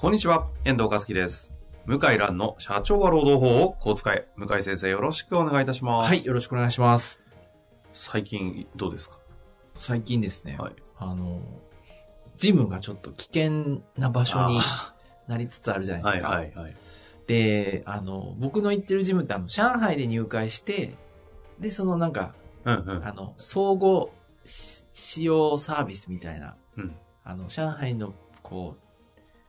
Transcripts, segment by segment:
こんにちは、遠藤和樹です。向井蘭の社長は労働法をこう使え。向井先生よろしくお願いいたします。はい、。よろしくお願いします。最近どうですか？最近ですね、はい。あの、ジムがちょっと危険な場所になりつつあるじゃないですか。はいはい。で、あの、僕の行ってるジムってあの、上海で入会して、で、そのなんか、うんうん。あの、相互し使用サービスみたいな、うんあの、上海の、こう、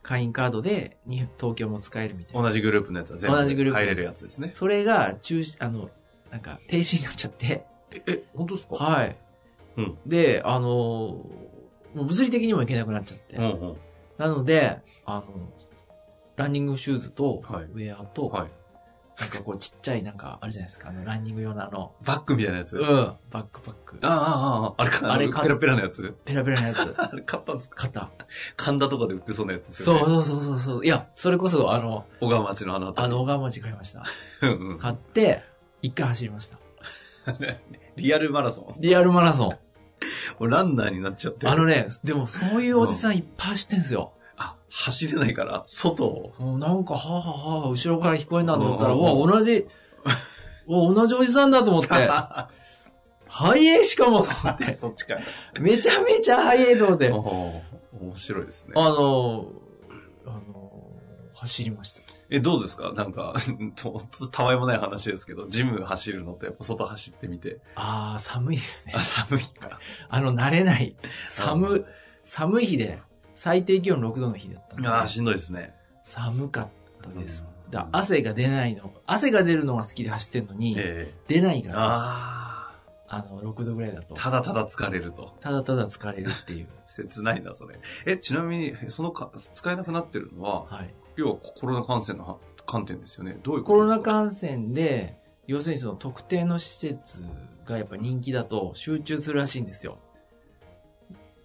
会員カードでに東京も使えるみたいな。同じグループのやつは全部同じグループ入れるやつですね。それが中止、あの、なんか停止になっちゃって、え、え、本当ですか？はい。うんで、あの、もう物理的にも行けなくなっちゃって。うんうん。なので、あの、ランニングシューズと、はいウェアと、はい。なんかこうちっちゃいなんかあるじゃないですか、あの、ランニング用のあの、バッグみたいなやつ？うん、あバックパック。あ、ああ、ああ、あれか？なあれペラペラのやつ？ペラペラのやつ。あれ買ったんですか？肩。神田とかで売ってそうなやつですよね。そうそうそうそうそう。いや、それこそ、あの、小川町のあの辺り。あの、小川町買いました。うんうん。買って、一回走りました。リアルマラソン？リアルマラソン。もうランナーになっちゃってるあのね、でもそういうおじさんいっぱい走ってんすよ。あ、走れないから、外を。なんか、はぁはぁはぁ、後ろから聞こえんなと思ったら、うんうわ、同じ、うわ同じおじさんだと思って、ハイエーしかもそっちかい。めちゃめちゃハイエーと思って、面白いですね。あの、あの、走りました。え、どうですか？なんか、と、たわいもない話ですけど、ジム走るのとやっぱ外走ってみて。ああ、寒いですねあ、。寒いか。あの、慣れない。寒、寒い日で、最低気温6度の日だったああ、しんどいですね。寒かったです。うんだ汗が出ないの。汗が出るのが好きで走ってんのに、ええ出ないから、ああの、6度ぐらいだとあ、。ただただ疲れると。ただただ疲れるっていう。切ないな、それ。え、ちなみに、そのか、使えなくなってるのは、はい。要はコロナ感染のは観点ですよね。どういうコロナことですか？感染で、要するにその特定の施設がやっぱ人気だと集中するらしいんですよ。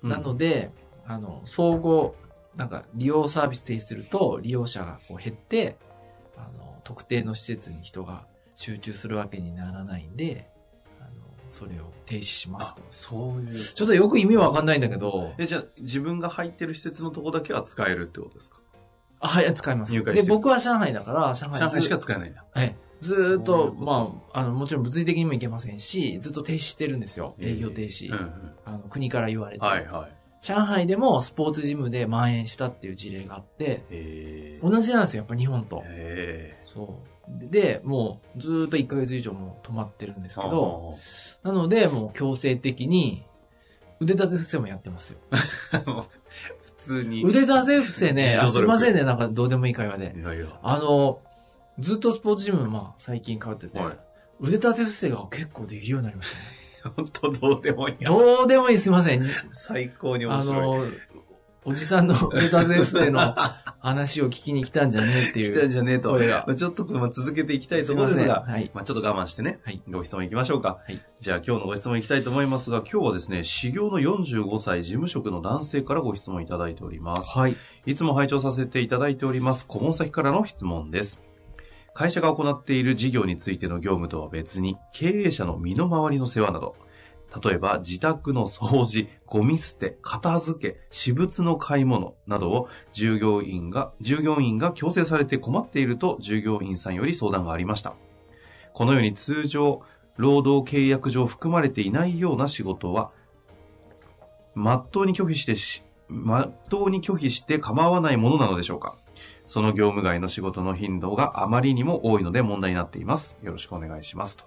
なので、あの、総合、なんか利用サービス停止すると利用者がこう減って、あの、特定の施設に人が集中するわけにならないんで、あの、それを停止しますあと。、そういう。ちょっとよく意味わかんないんだけど、え、じゃあ、自分が入ってる施設のとこだけは使えるってことですか？あ、はい、使います。で、入会してる僕は上海だから、上海上海しかず使えないんだ。はい。ずーっとまあ、あの、もちろん物理的にもいけませんし、ずっと停止してるんですよ。営業停止。うんうん。あの、国から言われて。はいはい。上海でもスポーツジムで蔓延したっていう事例があって、へ同じなんですよ、やっぱ日本と。え。そう。で、もうずーっと1ヶ月以上もう止まってるんですけど、あなので、もう強制的に、腕立て伏せもやってますよ。ー 普通に。腕立て伏せね、すいませんね、なんかどうでもいい会話で。いやいや。あの、ずっとスポーツジム、まあ、最近通ってて、はい腕立て伏せが結構できるようになりましたね。本当どうでもいい。どうでもいい、すいません。最高に面あ白い。の、おじさんの腕立て伏せの話を聞きに来たんじゃねえってい来たんうじゃねえと。ちょっとまあ続けていきたいとすいません。ころですが、はい。まあちょっと我慢してね、はいご質問いきましょうか。はいじゃあ今日のご質問いきたいと思いますが、今日はですね、修行の45歳事務職の男性からご質問いただいております。はい。いつも拝聴させていただいております、顧問先からの質問です。会社が行っている事業についての業務とは別に、経営者の身の回りの世話など、例えば自宅の掃除、ゴミ捨て、片付け、私物の買い物などを従業員が、従業員が強制されて困っていると従業員さんより相談がありました。このように通常、労働契約上含まれていないような仕事は、まっとうに拒否してし、まっとうに拒否して構わないものなのでしょうかその業務外の仕事の頻度があまりにも多いので問題になっています。よろしくお願いします。と。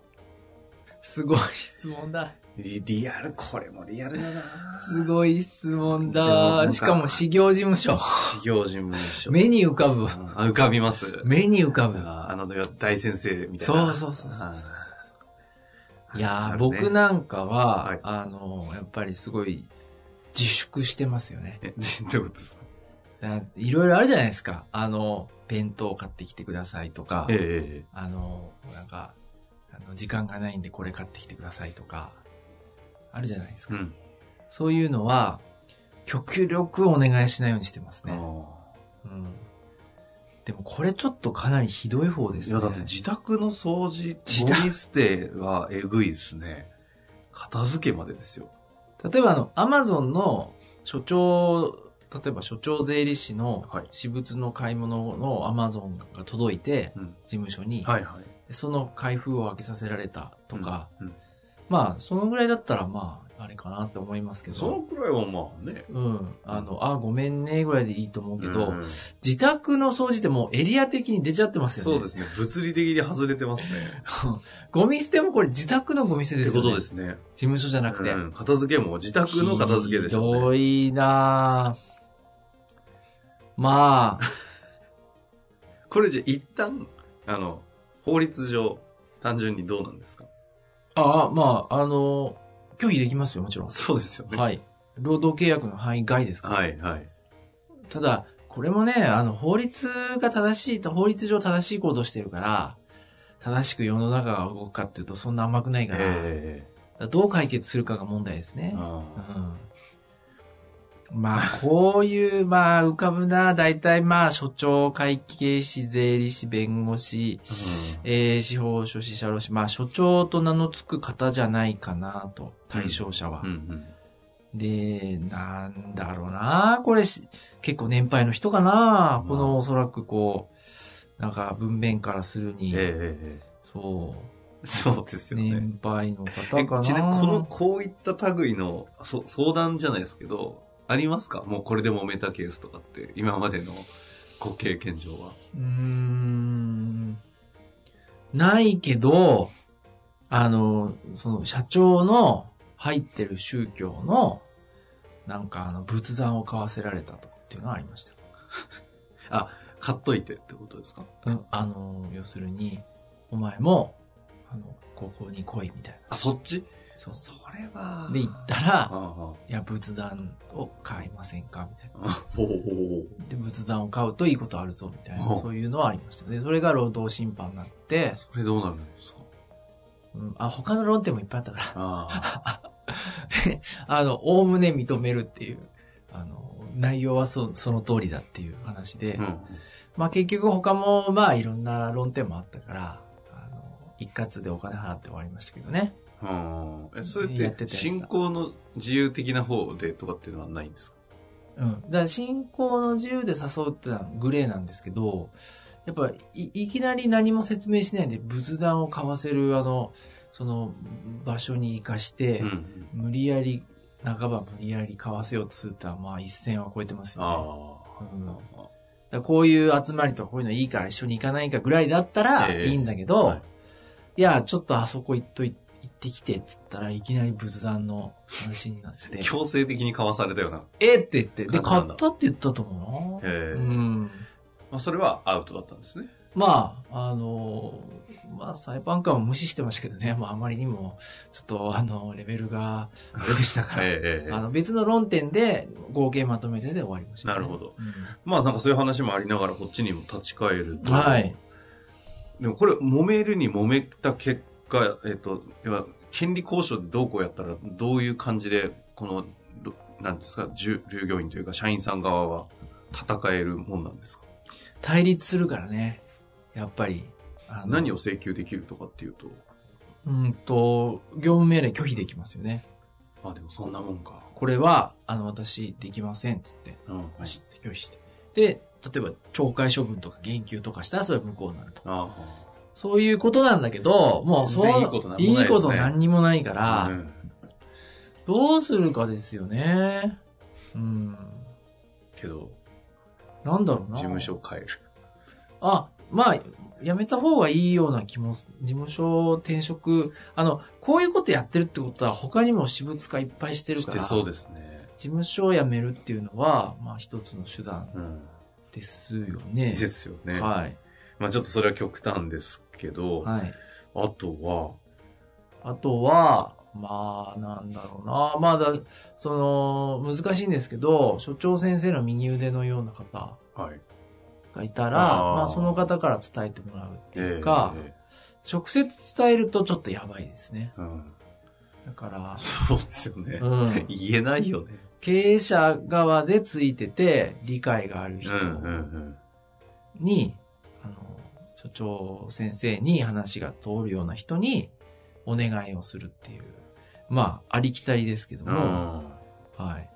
すごい質問だ。リリアル、これもリアルだなすごい質問だ。かしかも、修行事務所。事業事務所。目に浮かぶ。あ浮かびます。目に浮かぶ。ああの、大先生みたいな。そうそうそうそうあいやね僕なんかは、はいあの、やっぱりすごい、自粛してますよね。え、どういうことですか？いろいろあるじゃないですか。あの、弁当買ってきてくださいとか、ええあの、なんか、あの、時間がないんでこれ買ってきてくださいとか、あるじゃないですか。うん。そういうのは、極力お願いしないようにしてますあね。ーうん。でもこれちょっとかなりひどい方ですね。いや、だって自宅の掃除、自宅ゴミ捨てはえぐいですね。片付けまでですよ。例えばあの、アマゾンの所長、例えば所長税理士のはい私物の買い物のアマゾンが届いて、うん。事務所に、その開封を開けさせられたとか、うんうんまあ、そのぐらいだったらまあ、あれかなって思いますけど、そのくらいはまあね。うん。あの、あ、ごめんね、ぐらいでいいと思うけど、うん自宅の掃除ってもうエリア的に出ちゃってますよね。そうですね。物理的に外れてますね。ゴミ捨てもこれ自宅のゴミ捨てってこですよね。とですね。事務所じゃなくて。うん片付けも自宅の片付けでしょひど。いなぁまあ、これじゃ一旦、あの、法律上、単純にどうなんですか？ああ、まあ、あの、拒否できますよ、もちろん。そうですよね。はい。労働契約の範囲外ですから。はい、はい。ただ、これもね、あの、法律が正しいと、法律上正しい行動してるから、正しく世の中が動くかっていうと、そんな甘くないから、えどう解決するかが問題ですね。うん。まあ、こういう、まあ、浮かぶな、大体まあ、所長、会計士、税理士、弁護士、ーえー、司法書士、社労士、まあ、所長と名の付く方じゃないかなと、対象者は。うんうんで、なんだろうな、これし、結構年配の人かな、このおそらくこう、なんか文面からするに、ええええそそうですう、よね。年配の方えかな。ちなみにこの、こういった類のそ相談じゃないですけど、ありますか？もうこれで揉めたケースとかって、今までのご経験上は。うーん、ないけど、あの、その社長の入ってる宗教の、なんかあの仏壇を買わせられたとかっていうのはありました。買っといてってことですか？うん、あの、要するに、お前も、あの、ここに来いみたいな。あ、そっち？そう。それは。で、行ったあら、あいや、仏壇を買いませんか？みたいな。で、仏壇を買うといいことあるぞ、みたいな。おそういうのはありました。で、それが労働審判になって、それどうなるんですかうん、あ、他の論点もいっぱいあったから。あ で、あの、おおむね認めるっていう、あの、内容はそその通りだっていう話で、あ。うん。まあ結局他も、まあいろんな論点もあったから、一括でお金払って終わりましたけどね。うんえ、それやって信仰の自由的な方でとかっていうのはないんですか？うん。だから信仰の自由で誘うってのはグレーなんですけど、やっぱい、いきなり何も説明しないで仏壇を買わせる、あの、その場所に行かして、うん。無理やり、半ば無理やり買わせようとするとは、まあ一線は超えてますよね。ああ。うんだからこういう集まりとかこういうのいいから一緒に行かないかぐらいだったらええいいんだけど、はいい、や、ちょっとあそこ行っとい、行ってきてっつったらいきなり仏壇の話になって、強制的に買わされたような。えって言って、で、買ったって言ったと思うな。ええうん。まあ、それはアウトだったんですね。まあ、あの、まあ、裁判官は無視してましたけどね、まあ、あまりにも、ちょっと、あの、レベルが、あれでしたから、ええええあの、別の論点で合計まとめてで終わりました、なるほど。うんまあなんかそういう話もありながらこっちにも立ち返ると。はい。でもこれ、揉めるに揉めた結果、えっと、要は権利交渉でどうこうやったら、どういう感じで、この、どなんですか、従従業員というか社員さん側は戦えるもんなんですか？対立するからね。やっぱり。何を請求できるとかっていうと、うんと、業務命令拒否できますよね。あ、でもそんなもんか。これは、あの、私、できません、つって、うん。バシッて拒否して。で、例えば、懲戒処分とか減給とかしたら、それは無効になると。あそういうことなんだけど、もう、そう、いいことなんもないねいいこと何にもないかあ。ら、うんどうするかですよね。うん。けど、なんだろうな。事務所を変える。あ、まあ、辞めた方がいいような気もす、事務所転職、あの、こういうことやってるってことは他にも私物化いっぱいしてるから、してそうですね。事務所を辞めるっていうのは、まあ一つの手段うん。ですよね。ですよね。はい。まあちょっとそれは極端ですけど、はい。あとは、あとは、まあ、なんだろうな。まあだ、その、難しいんですけど、所長先生の右腕のような方はい。がいたら、あーまあその方から伝えてもらうっていうか、え直接伝えるとちょっとやばいですね。えうん。だから、そうですよね。うん 言えないよね。経営者側でついてて理解がある人。に、あの、所長先生に話が通るような人にお願いをするっていう、まあ、ありきたりですけどうも、んはい。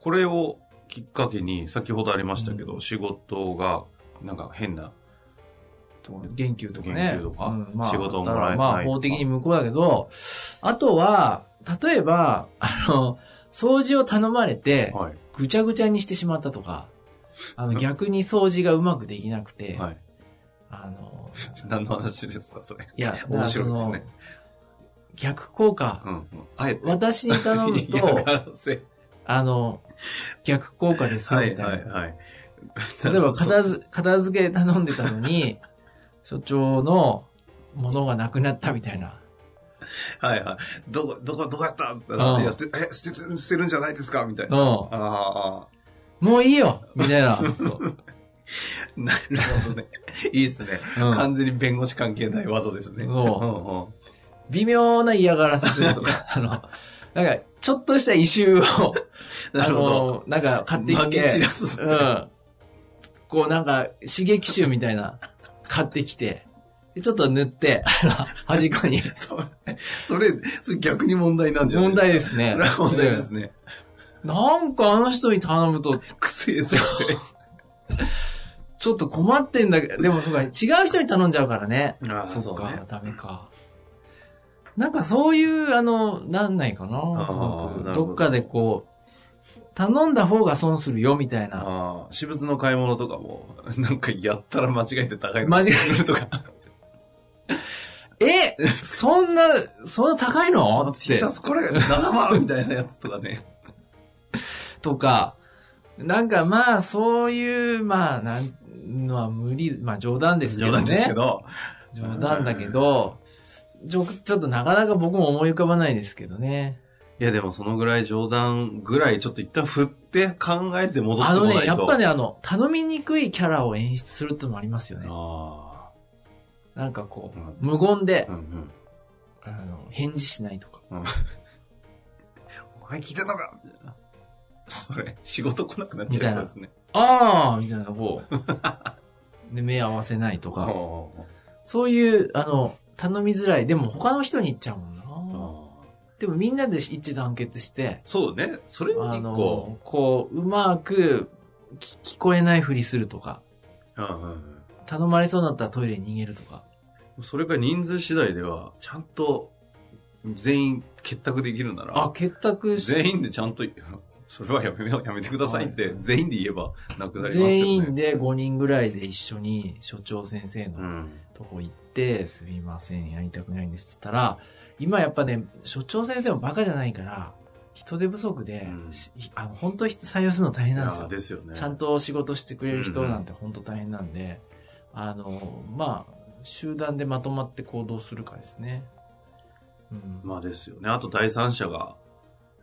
これをきっかけに、先ほどありましたけど、うん仕事が、なんか変な、言及とかね。とかうんまあ、仕事をもらえないまあ、法的に無効だけど、あとは、例えば、あの、掃除を頼まれて、はい。ぐちゃぐちゃにしてしまったとか、あの、逆に掃除がうまくできなくて、はい。あの、何の話ですか、それ。いや、面白いですね。逆効果う、んうん。あえて。私に頼む嫌と。あの、逆効果ですよ、はいみたいな。はいはい。例えば片付、片付け頼んでたのに、所長のものがなくなったみたいな。はいはい。どこ、どこ、どこやったって言ったら、うんいや、捨て、え、捨て、捨てるんじゃないですかみたいな。うん。ああ、もういいよみたいな。なるほどね。いいですね。うん完全に弁護士関係ない技ですね。そうんうん微妙な嫌がらせするとか、あの、なんか、ちょっとした異臭を、なあるほど。の、なんか買ってきて、うん。こうなんか、刺激臭みたいな、買ってきて、でちょっと塗って、あの、端っこに。それ、それ、逆に問題なんじゃない問題ですね。それは問題ですね。うんなんかあの人に頼むと、癖そして。ちょっと困ってんだけど、でもそうか、違う人に頼んじゃうからね。ああそっか、ねダメか。なんかそういう、あの、なんないかな。どどっかでこう、頼んだ方が損するよ、みたいな。ああ、私物の買い物とかも、なんかやったら間違えて高いの間違えするとか。えそんな、そんな高いの？っ T てシャ。ツこれ7万みたいなやつとかね。とか、なんかまあ、そういう、まあ、なんのは無理、まあ冗談ですけどね。冗談ですけど。冗談だけど、ちょ、ちょっとなかなか僕も思い浮かばないですけどね。いやでもそのぐらい冗談ぐらいちょっと一旦振って考えて戻ってあのこないと。ね、やっぱね、あの、頼みにくいキャラを演出するってのもありますよね。あなんかこう、うん無言であ。う、んうん。あの、返事しないとか。お前聞いてんのか？みたいな。それ、仕事来なくなっちゃいそうですね。あーみたいな、こう。で、目合わせないとか。あそういう、あの、頼みづらい。でも他の人に言っちゃうもんな。あでもみんなで一致団結して、そうね。それあ一個。の、こう、うまく聞聞こえないふりするとか、うんうん頼まれそうになったらトイレに逃げるとか。うんそれが人数次第では、ちゃんと全員結託できるなら、あ、結託し全員でちゃんと、それはやめやめてくださいって、全員で言えばなくなりますよね。全員で5人ぐらいで一緒に所長先生のうん。とこ行って、すみません、やりたくないんですって言ったら、今やっぱね、所長先生もバカじゃないから、人手不足で、うんしあの、本当に採用するの大変なんですよ。ですよね。ちゃんと仕事してくれる人なんて本当大変なんで、あの、まあ、集団でまとまって行動するかですね。うん。まあですよね。あと第三者が、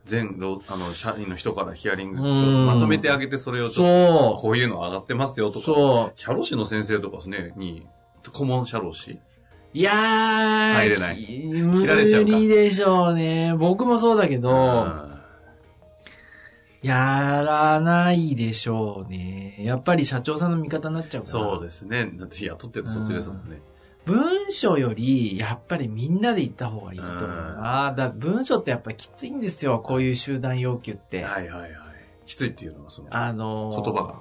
全労、あの、社員の人からヒアリングうんまとめてあげて、それをちょっと、そこういうの上がってますよとう。か。そう。社労士の先生とかね、に、顧問社労士いやー、入れないき切られちゃうか無理でしょうね。僕もそうだけど、うんやらないでしょうね。やっぱり社長さんの味方になっちゃうから。そうですね。だって雇ってるのそっちですもんね。文章より、やっぱりみんなで行った方がいいと思うな。だ文章ってやっぱりきついんですよ。こういう集団要求って。はいはいはい。きついっていうのはその、あのー言葉が。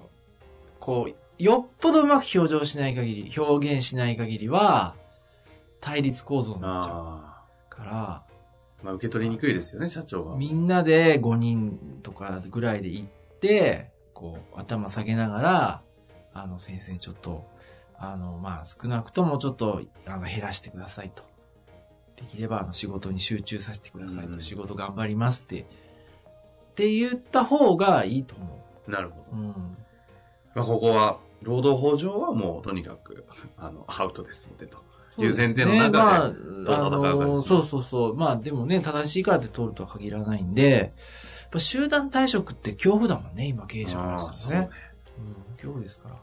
こう、よっぽどうまく表情しない限り、表現しない限りは、対立構造になっちゃうあから、あ。まあ受け取りにくいですよね、社長が。みんなで5人とかぐらいで行って、こう、頭下げながら、あの、先生ちょっと、あの、まあ、少なくともちょっと、あの、減らしてくださいと。できれば、あの、仕事に集中させてくださいと。うん仕事頑張りますって、って言った方がいいと思なるほど。う。うん。まあここは、労働法上はもうとにかく、あの、アウトですのでと。いう前提の中で、まあ、の、ですそうそうそう。まあでもね、正しいからって通るとは限らないんで、やっぱ集団退職って恐怖だもんね、今経営者からしたらね。うん、恐怖ですから。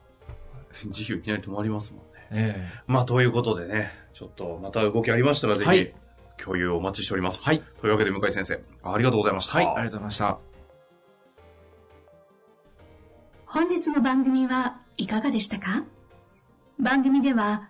事業いきなり止まりますもんね。えまあ、ということでね、ちょっとまた動きありましたら、ぜひ、はい共有をお待ちしております。はい。というわけで、向井先生、ありがとうございました。はい、ありがとうございました。本日の番組はいかがでしたか？番組では